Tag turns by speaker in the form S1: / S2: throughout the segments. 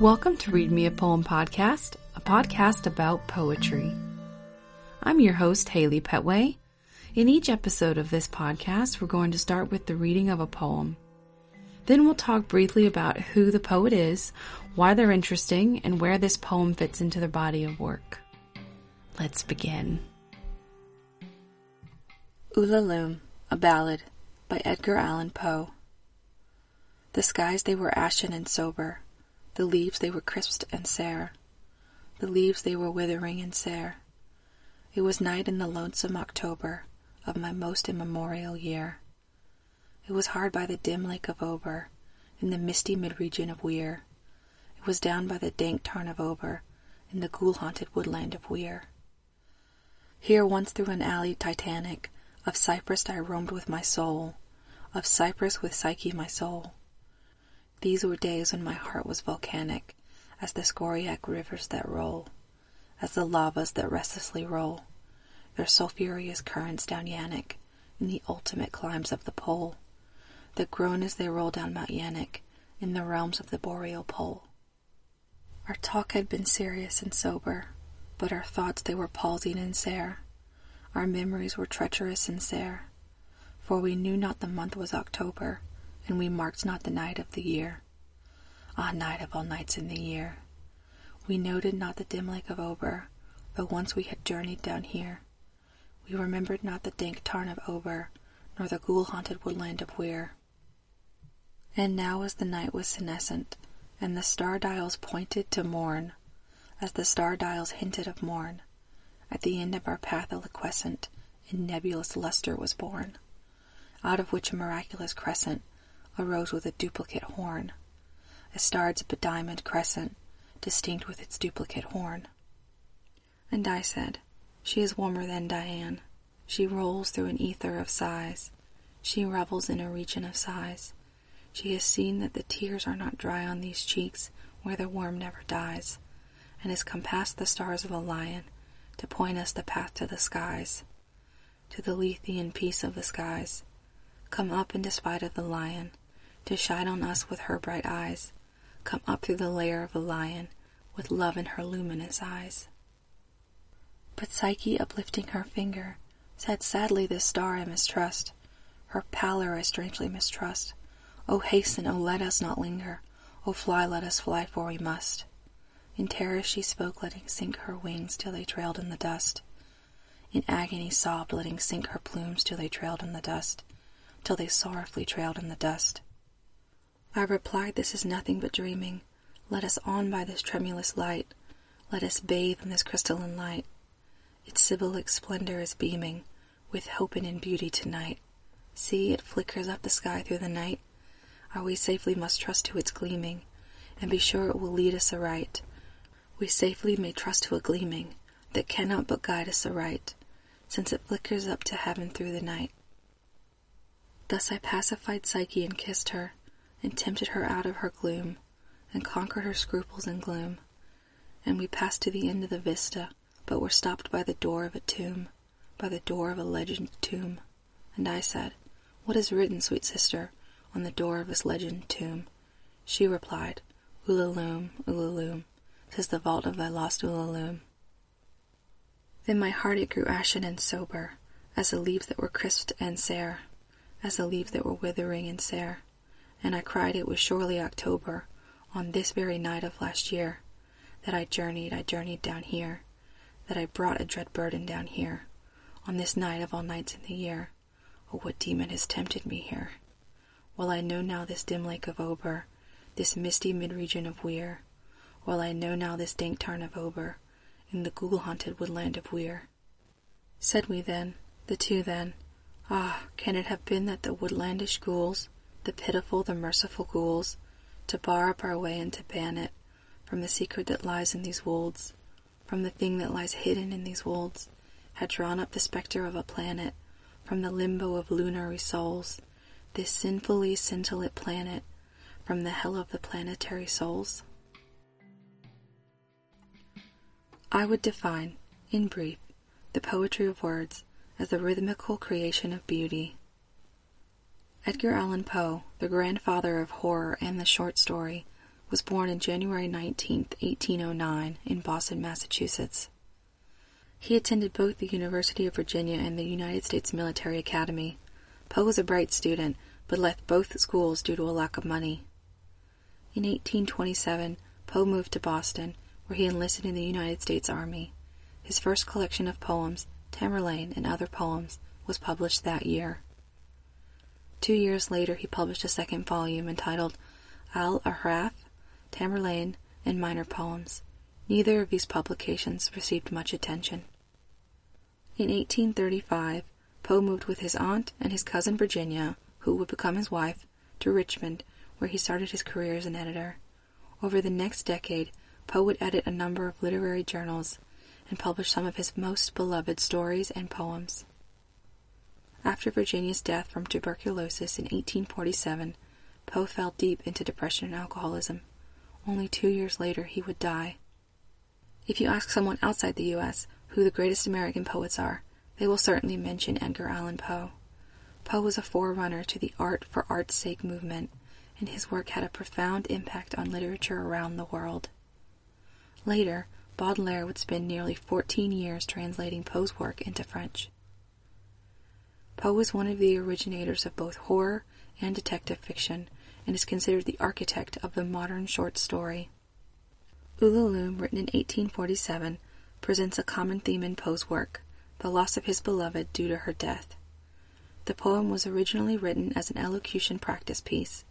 S1: Welcome to Read Me a Poem podcast, a podcast about poetry. I'm your host, Haley Petway. In each episode of this podcast, we're going to start with the reading of a poem. Then we'll talk briefly about who the poet is, why they're interesting, and where this poem fits into their body of work. Let's begin. Ulalume, a Ballad by Edgar Allan Poe. The skies they were ashen and sober, the leaves they were crisped and sere, the leaves they were withering and sere. It was night in the lonesome October of my most immemorial year. It was hard by the dim lake of Auber, in the misty mid-region of Weir. It was down by the dank tarn of Auber, in the ghoul-haunted woodland of Weir. Here once through an alley titanic, of cypress I roamed with my soul, of cypress with Psyche my soul. These were days when my heart was volcanic, as the scoriac rivers that roll, as the lavas that restlessly roll, their sulphurous currents down Yaanek, in the ultimate climes of the pole, that groan as they roll down Mount Yaanek, in the realms of the boreal pole. Our talk had been serious and sober, but our thoughts they were palsied and sere. Our memories were treacherous and sere, for we knew not the month was October, and we marked not the night of the year. Ah, night of all nights in the year! We noted not the dim lake of Auber, though once we had journeyed down here. We remembered not the dank tarn of Auber, nor the ghoul-haunted woodland of Weir. And now as the night was senescent, and the star-dials pointed to morn, as the star-dials hinted of morn, at the end of our path a liquescent, in nebulous lustre was born, out of which a miraculous crescent arose with a duplicate horn, a star's bediamonded crescent, distinct with its duplicate horn. And I said, She is warmer than Dian. She rolls through an ether of sighs. She revels in a region of sighs. She has seen that the tears are not dry on these cheeks where the worm never dies, and has come past the stars of a lion to point us the path to the skies, to the Lethean peace of the skies. Come up in despite of the lion, to shine on us with her bright eyes, come up through the lair of the lion, with love in her luminous eyes. But Psyche, uplifting her finger, said sadly this star I mistrust, her pallor I strangely mistrust. O hasten, O let us not linger, O fly, let us fly, for we must. In terror she spoke, letting sink her wings till they trailed in the dust. In agony sobbed, letting sink her plumes till they trailed in the dust, till they sorrowfully trailed in the dust. I replied, This is nothing but dreaming. Let us on by this tremulous light. Let us bathe in this crystalline light. Its symbolic splendor is beaming with hope and in beauty tonight. See, it flickers up the sky through the night. Are we safely must trust to its gleaming, and be sure it will lead us aright. We safely may trust to a gleaming that cannot but guide us aright, since it flickers up to heaven through the night. Thus I pacified Psyche and kissed her and tempted her out of her gloom, and conquered her scruples and gloom. And we passed to the end of the vista, but were stopped by the door of a tomb, by the door of a legend tomb. And I said, What is written, sweet sister, on the door of this legend tomb? She replied, Ulalume, Ulalume, tis the vault of thy lost Ulalume. Then my heart it grew ashen and sober, as the leaves that were crisped and sere, as the leaves that were withering and sere and I cried it was surely October, on this very night of last year, that I journeyed, I journeyed down here, that I brought a dread burden down here, on this night of all nights in the year. Oh, what demon has tempted me here? While I know now this dim lake of Auber, this misty mid-region of Weir, while I know now this dank tarn of Auber, in the ghoul-haunted woodland of Weir. Said we then, the two then, Ah, can it have been that the woodlandish ghouls the pitiful, the merciful ghouls, to bar up our way and to ban it from the secret that lies in these wolds, from the thing that lies hidden in these wolds, had drawn up the spectre of a planet from the limbo of lunary souls, this sinfully scintillate planet from the hell of the planetary souls? I would define, in brief, the poetry of words as the rhythmical creation of beauty Edgar Allan Poe, the grandfather of horror and the short story, was born on January 19, 1809, in Boston, Massachusetts. He attended both the University of Virginia and the United States Military Academy. Poe was a bright student, but left both schools due to a lack of money. In 1827, Poe moved to Boston, where he enlisted in the United States Army. His first collection of poems, Tamerlane and Other Poems, was published that year. Two years later, he published a second volume entitled Al Aaraaf, Tamerlane, and Minor Poems. Neither of these publications received much attention. In 1835, Poe moved with his aunt and his cousin Virginia, who would become his wife, to Richmond, where he started his career as an editor. Over the next decade, Poe would edit a number of literary journals and publish some of his most beloved stories and poems. After Virginia's death from tuberculosis in 1847, Poe fell deep into depression and alcoholism. Only two years later, he would die. If you ask someone outside the U.S. who the greatest American poets are, they will certainly mention Edgar Allan Poe. Poe was a forerunner to the art for art's sake movement, and his work had a profound impact on literature around the world. Later, Baudelaire would spend nearly 14 years translating Poe's work into French. Poe was one of the originators of both horror and detective fiction, and is considered the architect of the modern short story. Ulalume, written in 1847, presents a common theme in Poe's work the loss of his beloved due to her death. The poem was originally written as an elocution practice piece.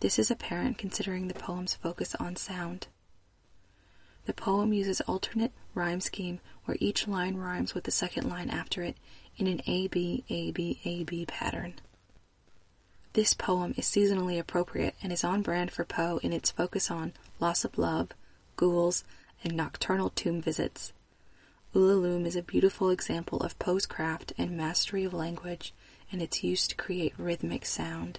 S1: This is apparent considering the poem's focus on sound. The poem uses alternate rhyme scheme where each line rhymes with the second line after it in an A-B, A-B, A-B pattern. This poem is seasonally appropriate and is on brand for Poe in its focus on loss of love, ghouls, and nocturnal tomb visits. Ulalume is a beautiful example of Poe's craft and mastery of language and its use to create rhythmic sound.